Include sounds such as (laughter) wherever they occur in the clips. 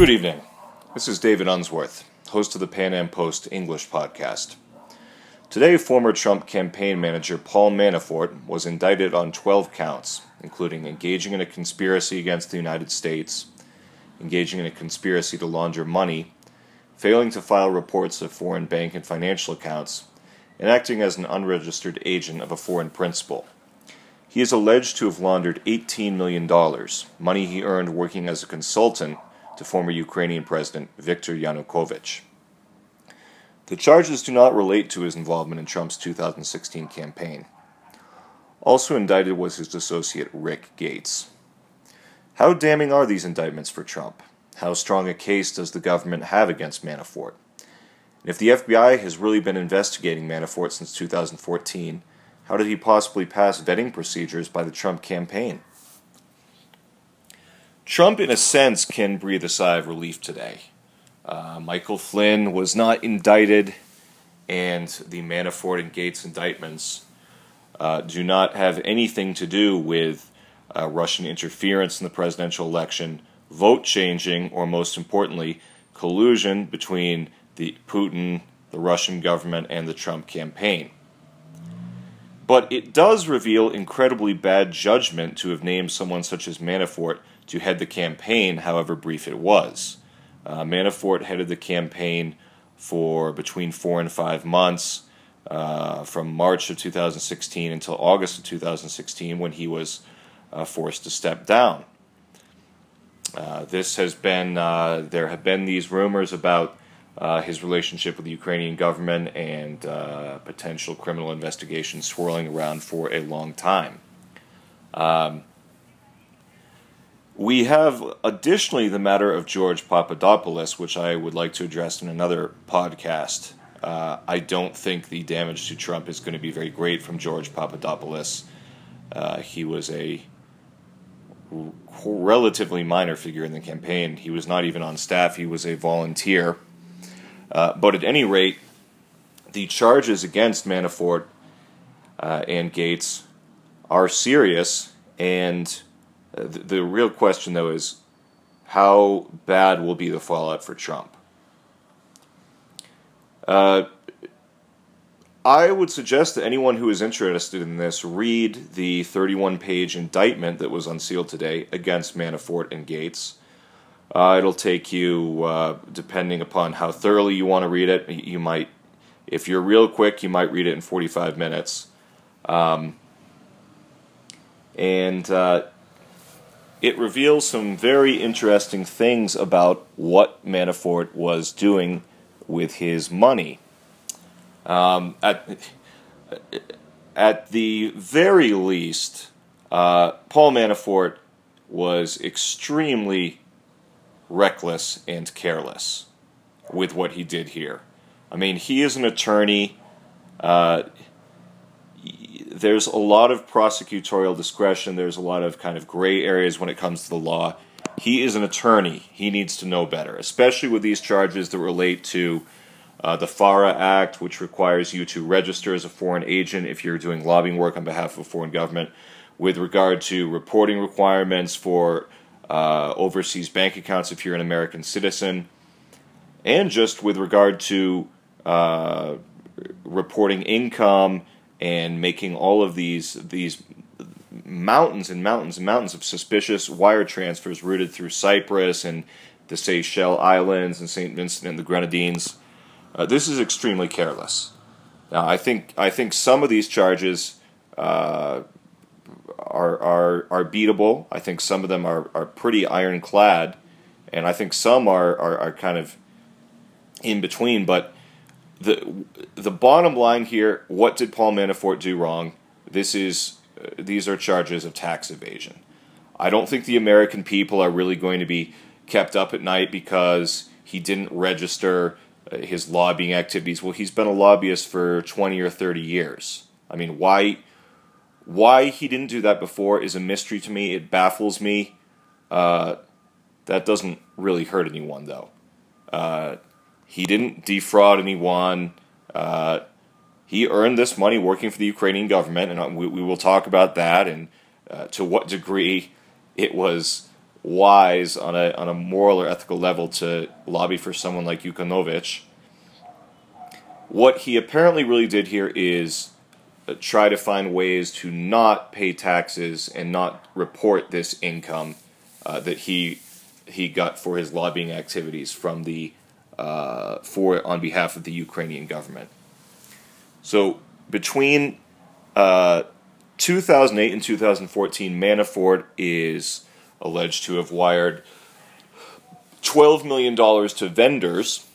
Good evening. This is David Unsworth, host of the Pan Am Post English podcast. Today, former Trump campaign manager Paul Manafort was indicted on 12 counts, including engaging in a conspiracy against the United States, engaging in a conspiracy to launder money, failing to file reports of foreign bank and financial accounts, and acting as an unregistered agent of a foreign principal. He is alleged to have laundered $18 million, money he earned working as a consultant to former Ukrainian President Viktor Yanukovych. The charges do not relate to his involvement in Trump's 2016 campaign. Also indicted was his associate Rick Gates. How damning are these indictments for Trump? How strong a case does the government have against Manafort? And if the FBI has really been investigating Manafort since 2014, how did he possibly pass vetting procedures by the Trump campaign? Trump, in a sense, can breathe a sigh of relief today. Uh, Michael Flynn was not indicted, and the Manafort and Gates indictments uh, do not have anything to do with uh, Russian interference in the presidential election, vote changing, or most importantly, collusion between the Putin, the Russian government, and the Trump campaign. But it does reveal incredibly bad judgment to have named someone such as Manafort to head the campaign, however brief it was. Uh, Manafort headed the campaign for between four and five months, uh, from March of 2016 until August of 2016, when he was uh, forced to step down. Uh, this has been, uh, there have been these rumors about uh, his relationship with the Ukrainian government and potential criminal investigations swirling around for a long time. Um, we have additionally the matter of George Papadopoulos, which I would like to address in another podcast. Uh, I don't think the damage to Trump is going to be very great from George Papadopoulos. Uh, he was a relatively minor figure in the campaign. He was not even on staff, he was a volunteer. Uh, but at any rate, the charges against Manafort uh, and Gates are serious, and uh, the, the real question, though, is how bad will be the fallout for Trump? Uh, I would suggest that anyone who is interested in this read the 31 page indictment that was unsealed today against Manafort and Gates. Uh, it'll take you, uh, depending upon how thoroughly you want to read it, you might, if you're real quick, you might read it in 45 minutes. Um, and uh, it reveals some very interesting things about what Manafort was doing with his money. Um, at, at the very least, uh, Paul Manafort was extremely reckless and careless with what he did here. I mean, he is an attorney. Uh, there's a lot of prosecutorial discretion. There's a lot of kind of gray areas when it comes to the law. He is an attorney. He needs to know better, especially with these charges that relate to uh, the FARA Act, which requires you to register as a foreign agent if you're doing lobbying work on behalf of a foreign government, with regard to reporting requirements for uh, overseas bank accounts if you're an American citizen, and just with regard to uh, reporting income and making all of these these mountains and mountains and mountains of suspicious wire transfers routed through Cyprus and the Seychelles Islands and St. Vincent and the Grenadines. Uh, this is extremely careless. Now, I think I think some of these charges uh, are, are, are beatable. I think some of them are, are pretty ironclad, and I think some are, are, are kind of in between. But the the bottom line here: what did Paul Manafort do wrong? This is uh, these are charges of tax evasion. I don't think the American people are really going to be kept up at night because he didn't register uh, his lobbying activities. Well, he's been a lobbyist for 20 or 30 years. I mean, why why he didn't do that before is a mystery to me. It baffles me. Uh, that doesn't really hurt anyone, though. Uh, he didn't defraud anyone. Uh, he earned this money working for the Ukrainian government, and we, we will talk about that and uh, to what degree it was wise on a on a moral or ethical level to lobby for someone like Yukanovic. What he apparently really did here is uh, try to find ways to not pay taxes and not report this income uh, that he he got for his lobbying activities from the uh, for on behalf of the Ukrainian government. So between uh, 2008 and 2014, Manafort is alleged to have wired $12 million to vendors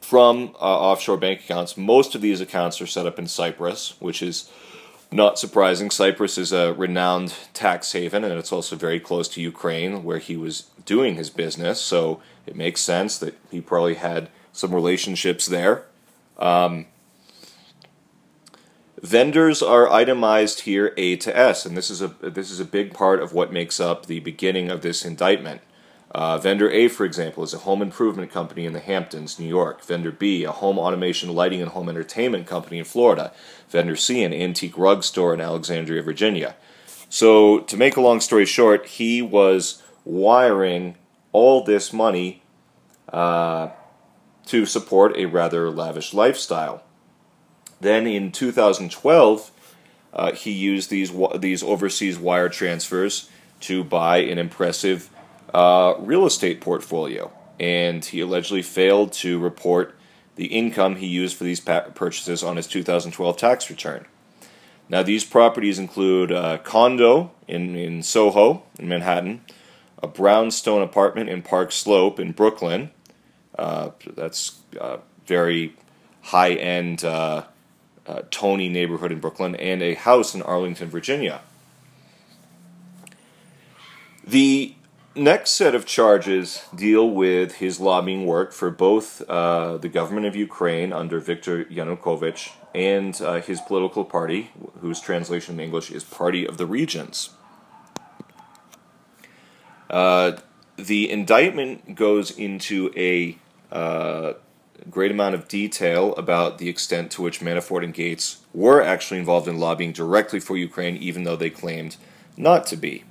from uh, offshore bank accounts. Most of these accounts are set up in Cyprus, which is not surprising. Cyprus is a renowned tax haven, and it's also very close to Ukraine, where he was doing his business. So it makes sense that he probably had some relationships there. Um, vendors are itemized here A to S, and this is a this is a big part of what makes up the beginning of this indictment. Uh, vendor A, for example, is a home improvement company in the Hamptons, New York. Vendor B, a home automation lighting and home entertainment company in Florida. Vendor C, an antique rug store in Alexandria, Virginia. So, to make a long story short, he was wiring all this money uh, to support a rather lavish lifestyle. Then in 2012, uh, he used these these overseas wire transfers to buy an impressive uh, real estate portfolio, and he allegedly failed to report the income he used for these purchases on his 2012 tax return. Now, these properties include a condo in, in Soho, in Manhattan, a brownstone apartment in Park Slope in Brooklyn. Uh, that's a very high end uh, uh, Tony neighborhood in Brooklyn, and a house in Arlington, Virginia. The next set of charges deal with his lobbying work for both uh, the government of Ukraine under Viktor Yanukovych and uh, his political party, whose translation in English is Party of the Regions. Uh, the indictment goes into a uh, great amount of detail about the extent to which Manafort and Gates were actually involved in lobbying directly for Ukraine, even though they claimed not to be.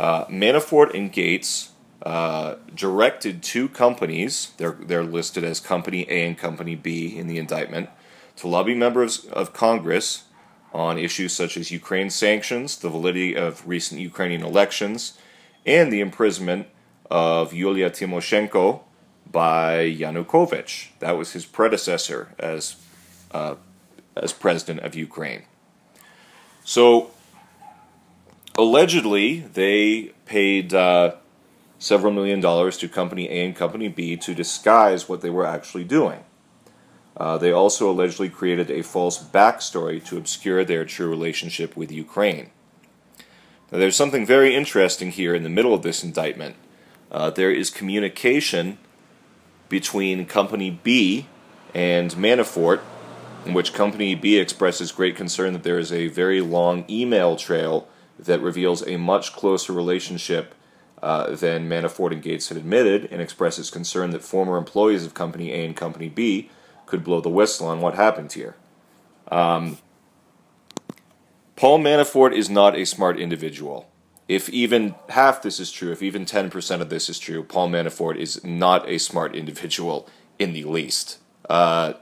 Uh, Manafort and Gates uh, directed two companies, they're, they're listed as Company A and Company B in the indictment, to lobby members of Congress on issues such as Ukraine sanctions, the validity of recent Ukrainian elections, and the imprisonment of Yulia Tymoshenko by Yanukovych. That was his predecessor as, uh, as president of Ukraine. So allegedly, they paid uh, several million dollars to Company A and Company B to disguise what they were actually doing. Uh, they also allegedly created a false backstory to obscure their true relationship with Ukraine. Now, there's something very interesting here in the middle of this indictment. Uh, there is communication between Company B and Manafort, in which Company B expresses great concern that there is a very long email trail that reveals a much closer relationship uh, than Manafort and Gates had admitted, and expresses concern that former employees of Company A and Company B could blow the whistle on what happened here. Um, Paul Manafort is not a smart individual. If even half this is true, if even 10% of this is true, Paul Manafort is not a smart individual in the least. Uh,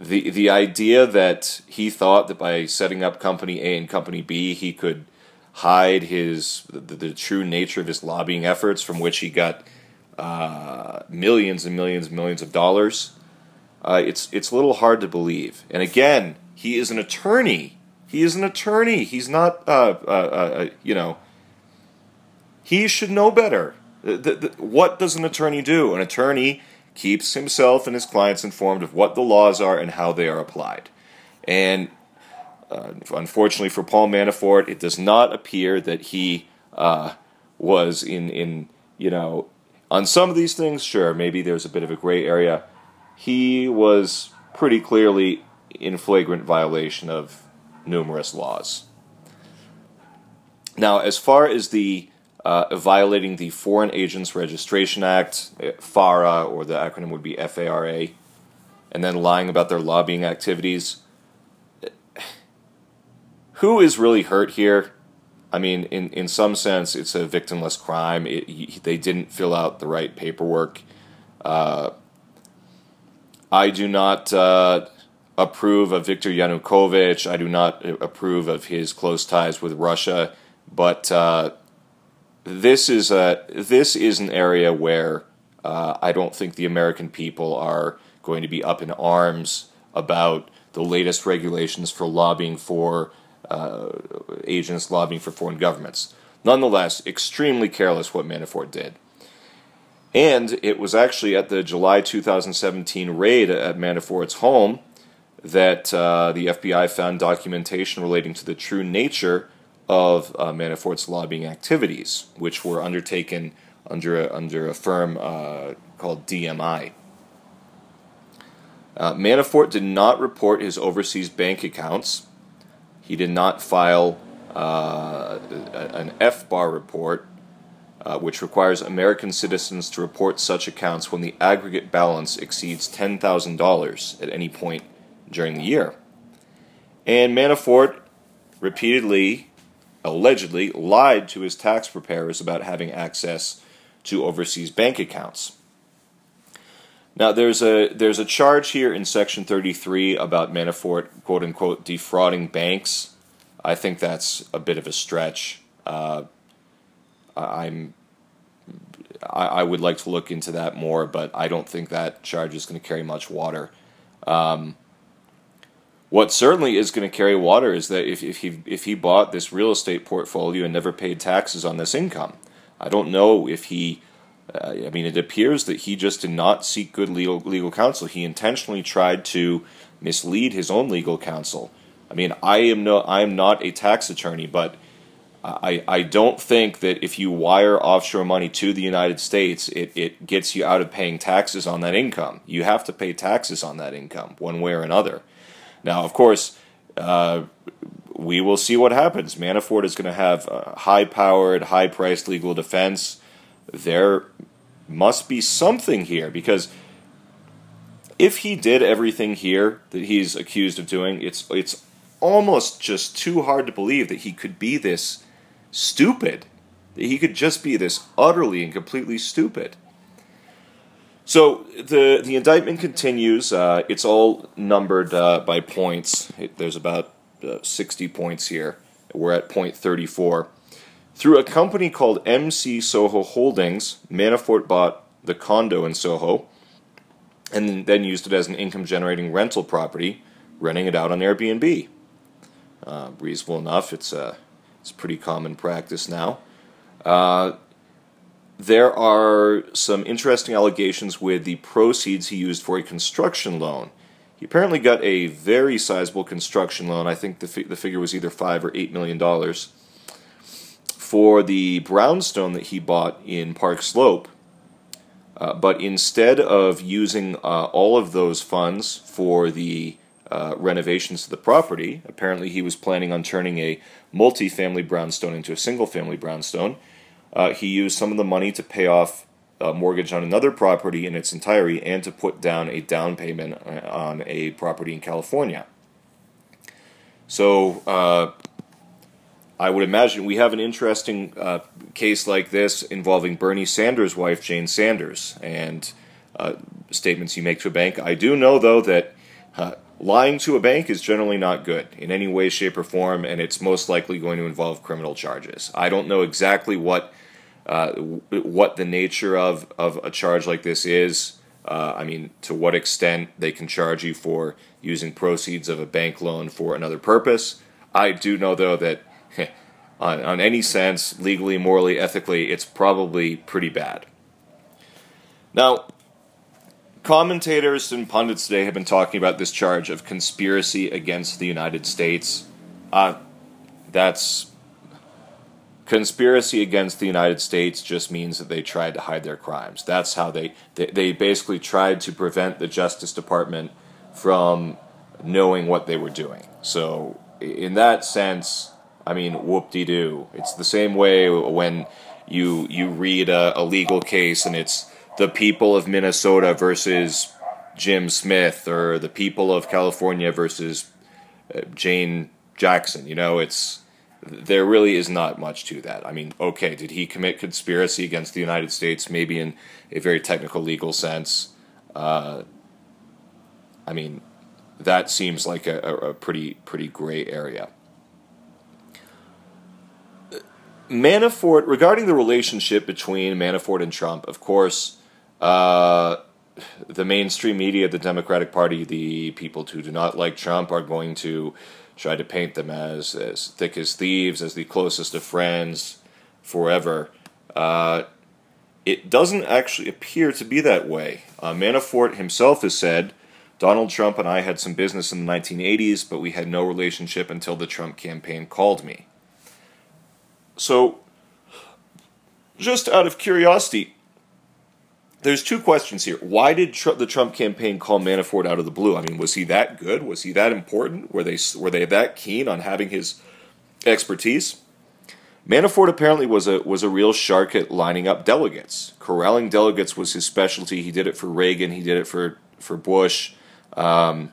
the the idea that he thought that by setting up company A and company B he could hide his the, the true nature of his lobbying efforts from which he got uh, millions and millions and millions of dollars uh, it's it's a little hard to believe. And again he is an attorney. He is an attorney. He's not uh, uh, uh, uh you know he should know better. The, the, what does an attorney do? An attorney keeps himself and his clients informed of what the laws are and how they are applied. And uh, unfortunately for Paul Manafort, it does not appear that he uh, was in, in, you know, on some of these things, sure, maybe there's a bit of a gray area. He was pretty clearly in flagrant violation of numerous laws. Now, as far as the uh, violating the Foreign Agents Registration Act, FARA, or the acronym would be FARA, and then lying about their lobbying activities. (sighs) Who is really hurt here? I mean, in, in some sense, it's a victimless crime. It, they didn't fill out the right paperwork. Uh, I do not uh, approve of Viktor Yanukovych. I do not approve of his close ties with Russia. But uh, this is a this is an area where uh, I don't think the American people are going to be up in arms about the latest regulations for lobbying for uh, agents lobbying for foreign governments. Nonetheless, extremely careless what Manafort did. And it was actually at the July 2017 raid at Manafort's home that uh, the FBI found documentation relating to the true nature of uh, Manafort's lobbying activities, which were undertaken under a, under a firm uh, called DMI. Uh, Manafort did not report his overseas bank accounts. He did not file uh, an FBAR report, uh, which requires American citizens to report such accounts when the aggregate balance exceeds $10,000 at any point during the year. And Manafort repeatedly, allegedly, lied to his tax preparers about having access to overseas bank accounts. Now there's a there's a charge here in section 33 about Manafort quote unquote defrauding banks. I think that's a bit of a stretch. Uh, I'm I, I, would like to look into that more, but I don't think that charge is going to carry much water. Um, what certainly is going to carry water is that if, if he if he bought this real estate portfolio and never paid taxes on this income, I don't know if he uh, I mean, it appears that he just did not seek good legal, legal counsel. He intentionally tried to mislead his own legal counsel. I mean, I am no, I am not a tax attorney, but I, I don't think that if you wire offshore money to the United States, it, it gets you out of paying taxes on that income. You have to pay taxes on that income, one way or another. Now, of course, uh, we will see what happens. Manafort is going to have high powered, high priced legal defense there must be something here because if he did everything here that he's accused of doing, it's it's almost just too hard to believe that he could be this stupid. That he could just be this utterly and completely stupid. So the the indictment continues. Uh, it's all numbered uh, by points. It, there's about uh, 60 points here. We're at point 34. Through a company called MC Soho Holdings, Manafort bought the condo in Soho and then used it as an income generating rental property, renting it out on Airbnb. Uh, reasonable enough. It's a, it's a pretty common practice now. There are some interesting allegations with the proceeds he used for a construction loan. He apparently got a very sizable construction loan. I think the, fi- the figure was either five or eight million dollars for the brownstone that he bought in Park Slope. Uh, but instead of using uh, all of those funds for the uh, renovations to the property, apparently he was planning on turning a multi-family brownstone into a single-family brownstone. Uh, he used some of the money to pay off a mortgage on another property in its entirety and to put down a down payment uh, on a property in California. So uh, I would imagine we have an interesting uh, case like this involving Bernie Sanders' wife, Jane Sanders, and uh, statements you make to a bank. I do know, though, that uh, lying to a bank is generally not good in any way, shape, or form, and it's most likely going to involve criminal charges. I don't know exactly what uh, what the nature of, of a charge like this is. Uh, I mean, to what extent they can charge you for using proceeds of a bank loan for another purpose. I do know, though, that on, on any sense, legally, morally, ethically, it's probably pretty bad. Now, commentators and pundits today have been talking about this charge of conspiracy against the United States. Uh, that's conspiracy against the United States just means that they tried to hide their crimes. That's how they, they, they basically tried to prevent the Justice Department from knowing what they were doing. So, in that sense, I mean, whoop de doo. It's the same way when you you read a, a, legal case and it's the people of Minnesota versus Jim Smith or the people of California versus uh, Jane Jackson. You know, it's there really is not much to that. I mean, okay, did he commit conspiracy against the United States? Maybe in a very technical legal sense. Uh, I mean, that seems like a, a pretty pretty gray area. Manafort, regarding the relationship between Manafort and Trump, of course, uh, the mainstream media, the Democratic Party, the people who do not like Trump are going to try to paint them as as thick as thieves, as the closest of friends forever. Uh, it doesn't actually appear to be that way. Uh, Manafort himself has said, Donald Trump and I had some business in the 1980s, but we had no relationship until the Trump campaign called me. So, just out of curiosity, there's two questions here. Why did the Trump campaign call Manafort out of the blue? I mean, was he that good? Was he that important? Were they were they that keen on having his expertise? Manafort apparently was a was a real shark at lining up delegates. Corralling delegates was his specialty. He did it for Reagan. He did it for for Bush, um,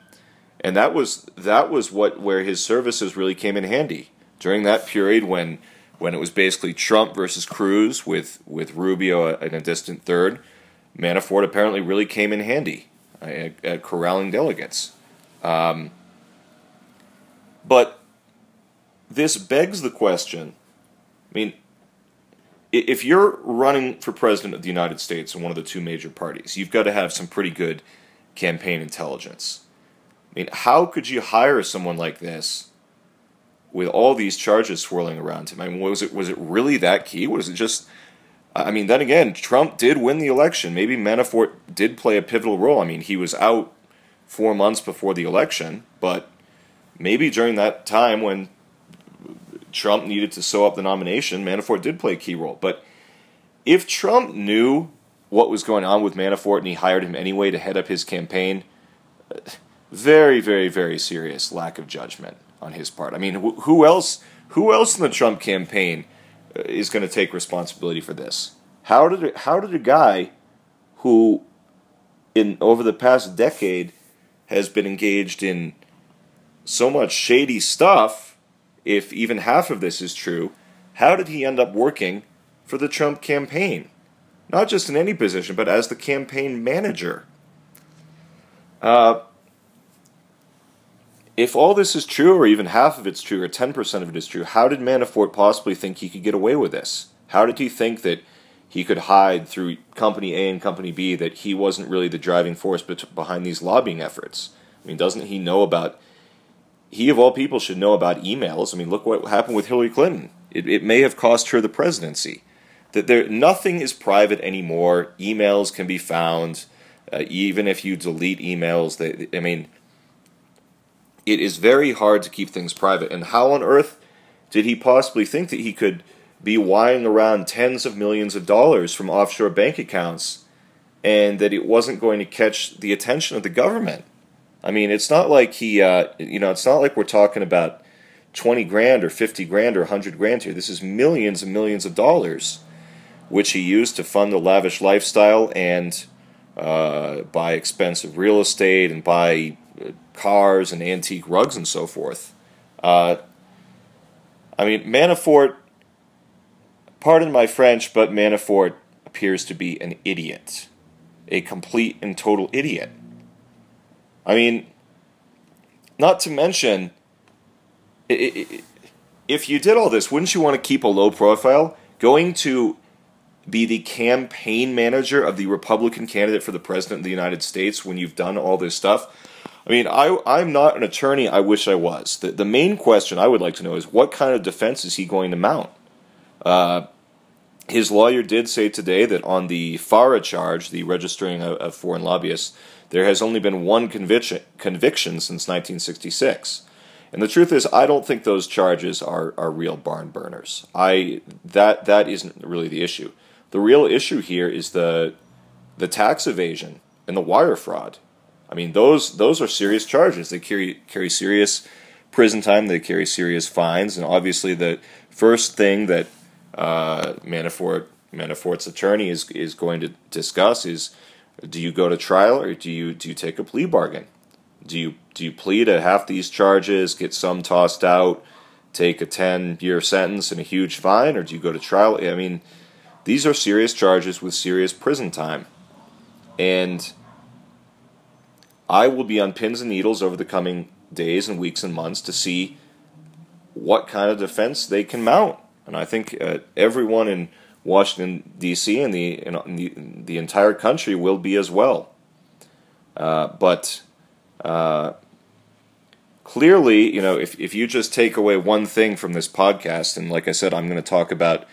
and that was that was what where his services really came in handy during that period when when it was basically Trump versus Cruz with with Rubio in a distant third. Manafort apparently really came in handy uh, at, at corralling delegates. Um, but this begs the question I mean, if you're running for president of the United States in one of the two major parties, you've got to have some pretty good campaign intelligence. I mean, how could you hire someone like this with all these charges swirling around him? I mean, was it was it really that key? Was it just I mean, then again, Trump did win the election. Maybe Manafort did play a pivotal role. I mean, he was out four months before the election, but maybe during that time when Trump needed to sew up the nomination, Manafort did play a key role. But if Trump knew what was going on with Manafort and he hired him anyway to head up his campaign, very, very, very serious lack of judgment on his part. I mean, who else? Who else in the Trump campaign is going to take responsibility for this. How did how did a guy who in over the past decade has been engaged in so much shady stuff, if even half of this is true, how did he end up working for the Trump campaign? Not just in any position, but as the campaign manager. Uh, if all this is true, or even half of it's true, or 10% of it is true, how did Manafort possibly think he could get away with this? How did he think that he could hide through Company A and Company B that he wasn't really the driving force behind these lobbying efforts? I mean, doesn't he know about. He, of all people, should know about emails. I mean, look what happened with Hillary Clinton. It, it may have cost her the presidency. That there, nothing is private anymore. Emails can be found, uh, even if you delete emails. They, I mean, it is very hard to keep things private. And how on earth did he possibly think that he could be wiring around tens of millions of dollars from offshore bank accounts and that it wasn't going to catch the attention of the government? I mean, it's not like he, uh, you know, it's not like we're talking about 20 grand or 50 grand or 100 grand here. This is millions and millions of dollars, which he used to fund the lavish lifestyle and uh, buy expensive real estate and buy cars and antique rugs and so forth. Uh, I mean, Manafort, pardon my French, but Manafort appears to be an idiot. A complete and total idiot. I mean, not to mention, if you did all this, wouldn't you want to keep a low profile? Going to be the campaign manager of the Republican candidate for the president of the United States when you've done all this stuff? I mean, I, I'm not an attorney. I wish I was. The, the main question I would like to know is what kind of defense is he going to mount? Uh, his lawyer did say today that on the FARA charge, the registering of, of foreign lobbyists, there has only been one conviction, conviction since 1966. And the truth is, I don't think those charges are, are real barn burners. I that that isn't really the issue. The real issue here is the the tax evasion and the wire fraud. I mean, those those are serious charges. They carry carry serious prison time. They carry serious fines, and obviously, the first thing that uh, Manafort Manafort's attorney is is going to discuss is: Do you go to trial or do you do you take a plea bargain? Do you do you plead to half these charges, get some tossed out, take a 10 year sentence and a huge fine, or do you go to trial? I mean, these are serious charges with serious prison time. And I will be on pins and needles over the coming days and weeks and months to see what kind of defense they can mount. And I think uh, everyone in Washington, D.C., and the, in the, the entire country will be as well. Uh, but uh, clearly, you know, if, if you just take away one thing from this podcast, and like I said, I'm going to talk about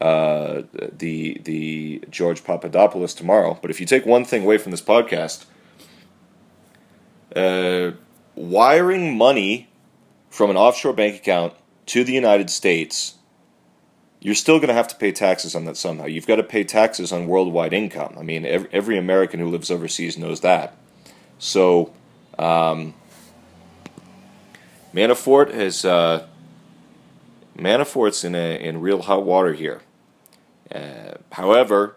uh, the the George Papadopoulos tomorrow. But if you take one thing away from this podcast, uh, wiring money from an offshore bank account to the United States, you're still going to have to pay taxes on that somehow. You've got to pay taxes on worldwide income. I mean, every, every American who lives overseas knows that. So, um, Manafort has uh, Manafort's in a, in real hot water here. Uh, however,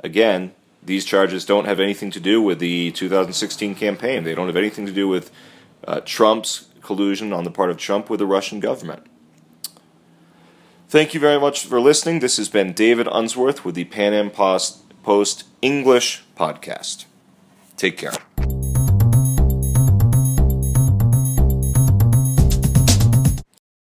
again, these charges don't have anything to do with the 2016 campaign. They don't have anything to do with uh, Trump's collusion on the part of Trump with the Russian government. Thank you very much for listening. This has been David Unsworth with the Pan Am Post, Post English podcast. Take care.